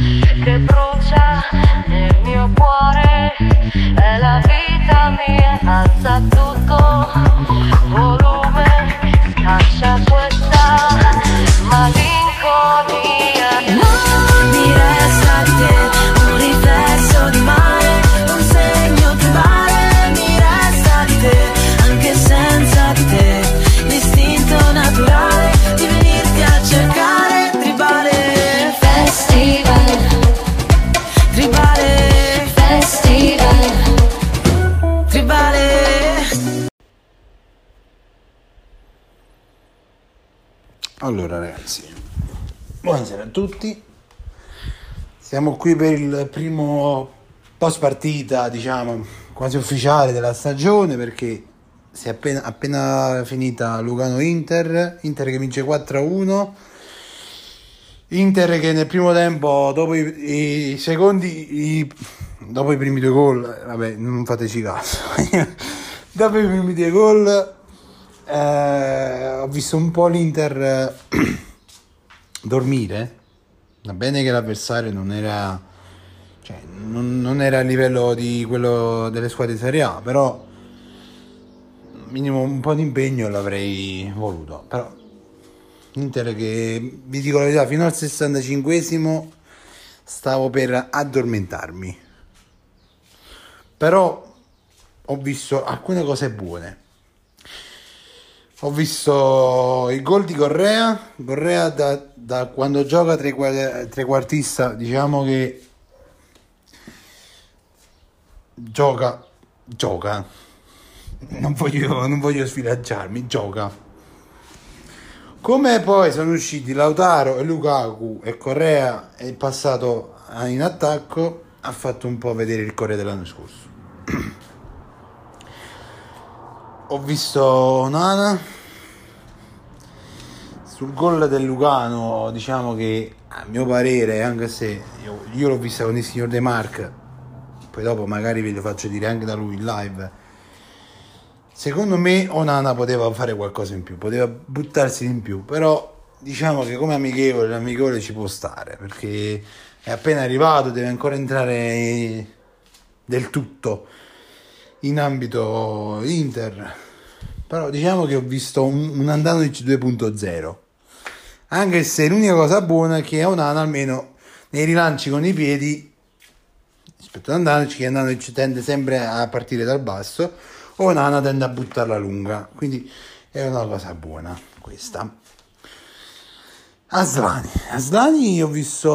Yeah. Allora ragazzi, buonasera a tutti. Siamo qui per il primo post partita, diciamo, quasi ufficiale della stagione perché si è appena, appena finita Lugano-Inter, Inter che vince 4-1. Inter che nel primo tempo, dopo i, i secondi, i- dopo i primi due gol, vabbè, non fateci caso, dopo i primi due gol eh, ho visto un po' l'Inter eh, dormire. Va bene che l'avversario non era, cioè, non, non era a livello di quello delle squadre di Serie A, però minimo un po' di impegno l'avrei voluto. Però Inter che vi dico la verità, fino al 65esimo stavo per addormentarmi. Però ho visto alcune cose buone. Ho visto il gol di Correa. Correa da, da quando gioca trequa- trequartista, diciamo che gioca, gioca. Non voglio, non voglio sfilacciarmi, gioca. Come poi sono usciti Lautaro e Lukaku e Correa è passato in attacco, ha fatto un po' vedere il Correa dell'anno scorso. Ho visto Nana sul gol del Lugano, diciamo che a mio parere, anche se io, io l'ho vista con il signor De Marc, poi dopo magari ve lo faccio dire anche da lui in live. Secondo me Onana poteva fare qualcosa in più, poteva buttarsi in più, però diciamo che come amichevole, l'amichevole ci può stare, perché è appena arrivato, deve ancora entrare del tutto in ambito Inter. Però diciamo che ho visto un, un Andanovic 2.0. Anche se l'unica cosa buona è che Onana almeno nei rilanci con i piedi rispetto ad Andanovic che Andanovic tende sempre a partire dal basso Onana tende a buttarla lunga quindi è una cosa buona questa Aslani Aslani ho visto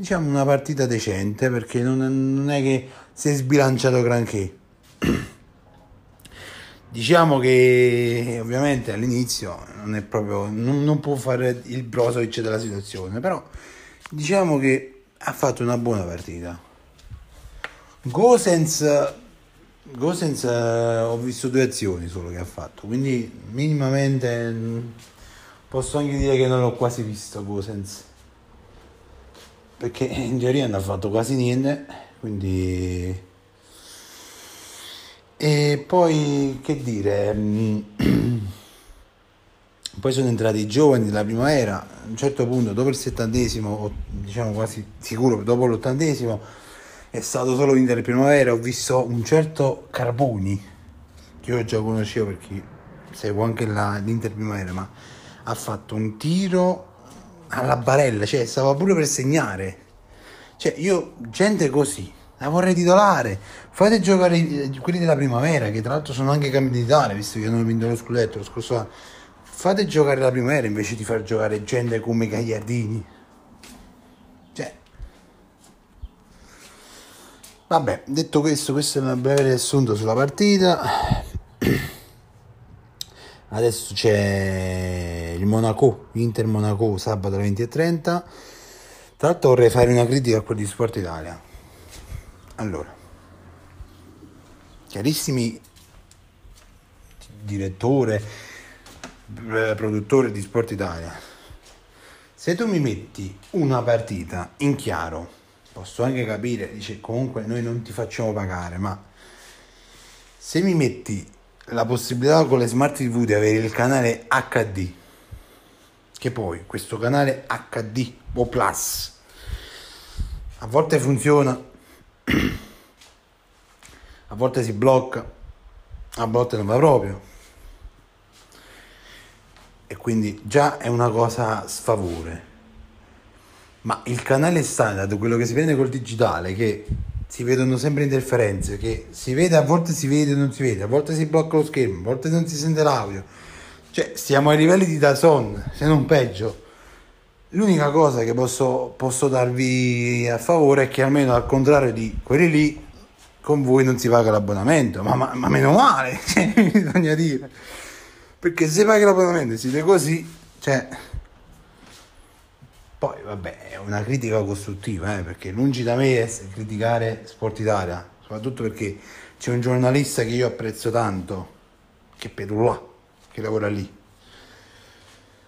diciamo una partita decente perché non è, che si è sbilanciato granché Diciamo che ovviamente all'inizio non è proprio non, non può fare il Brozovic della situazione, però diciamo che ha fatto una buona partita. Gosens Gosens eh, ho visto due azioni solo che ha fatto, quindi minimamente mh, posso anche dire che non l'ho quasi visto Gosens. Perché in teoria non ha fatto quasi niente, quindi e poi che dire, mm, poi sono entrati i giovani della primavera, a un certo punto dopo il settantesimo, o diciamo quasi sicuro dopo l'ottantesimo, è stato solo Inter primavera, ho visto un certo Carboni, che io già conoscevo perché seguo anche la- l'Inter primavera, ma ha fatto un tiro alla barella, cioè stava pure per segnare. Cioè, io, gente così, la vorrei titolare. Fate giocare i- quelli della primavera, che tra l'altro sono anche campioni d'Italia, visto che hanno vinto lo scudetto lo scorso anno. Fate giocare la primavera invece di far giocare gente come Gagliardini. Cioè. Vabbè, detto questo, questo è un breve riassunto sulla partita. Adesso c'è il Monaco, Inter Monaco, sabato alle 20.30. Tra l'altro vorrei fare una critica a quelli di Sport Italia. Allora, carissimi direttore, eh, produttore di Sport Italia, se tu mi metti una partita in chiaro, posso anche capire, dice comunque noi non ti facciamo pagare, ma se mi metti la possibilità con le smart TV di avere il canale HD che poi questo canale HD o Plus a volte funziona, a volte si blocca, a volte non va proprio. E quindi già è una cosa sfavore. Ma il canale standard, quello che si vede col digitale, che si vedono sempre interferenze, che si vede, a volte si vede non si vede, a volte si blocca lo schermo, a volte non si sente l'audio. Cioè, stiamo ai livelli di Dazon, se non peggio. L'unica cosa che posso, posso darvi a favore è che almeno al contrario di quelli lì, con voi non si paga l'abbonamento, ma, ma, ma meno male, cioè, bisogna dire. Perché se paghi l'abbonamento e siete così, cioè... Poi vabbè, è una critica costruttiva, eh, perché lungi da me essere criticare Sport Italia, soprattutto perché c'è un giornalista che io apprezzo tanto, che è Pedulà, che lavora lì.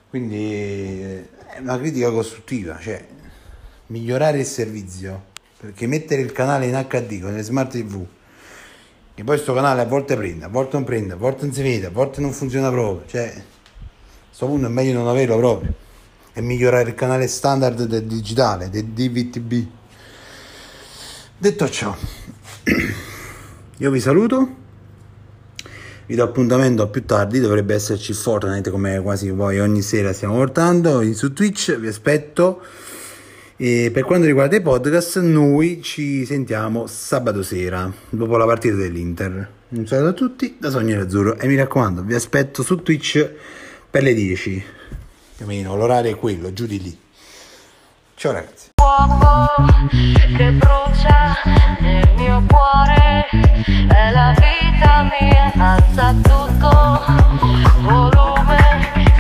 Quindi eh, è una critica costruttiva, cioè migliorare il servizio, perché mettere il canale in HD con le smart TV, che poi questo canale a volte prende, a volte non prende, a volte non si vede, a volte non funziona proprio, cioè a questo punto è meglio non averlo proprio e migliorare il canale standard del digitale, del DVTB. Detto ciò, io vi saluto vi do appuntamento a più tardi, dovrebbe esserci Fortnite come quasi poi ogni sera stiamo portando su Twitch, vi aspetto. E per quanto riguarda i podcast, noi ci sentiamo sabato sera, dopo la partita dell'Inter. Un saluto a tutti da Sogno Azzurro e mi raccomando, vi aspetto su Twitch per le 10. Più o meno, l'orario è quello, giù di lì. Ciao ragazzi. che brucia nel mio cuore è la vita mia alza tutto volume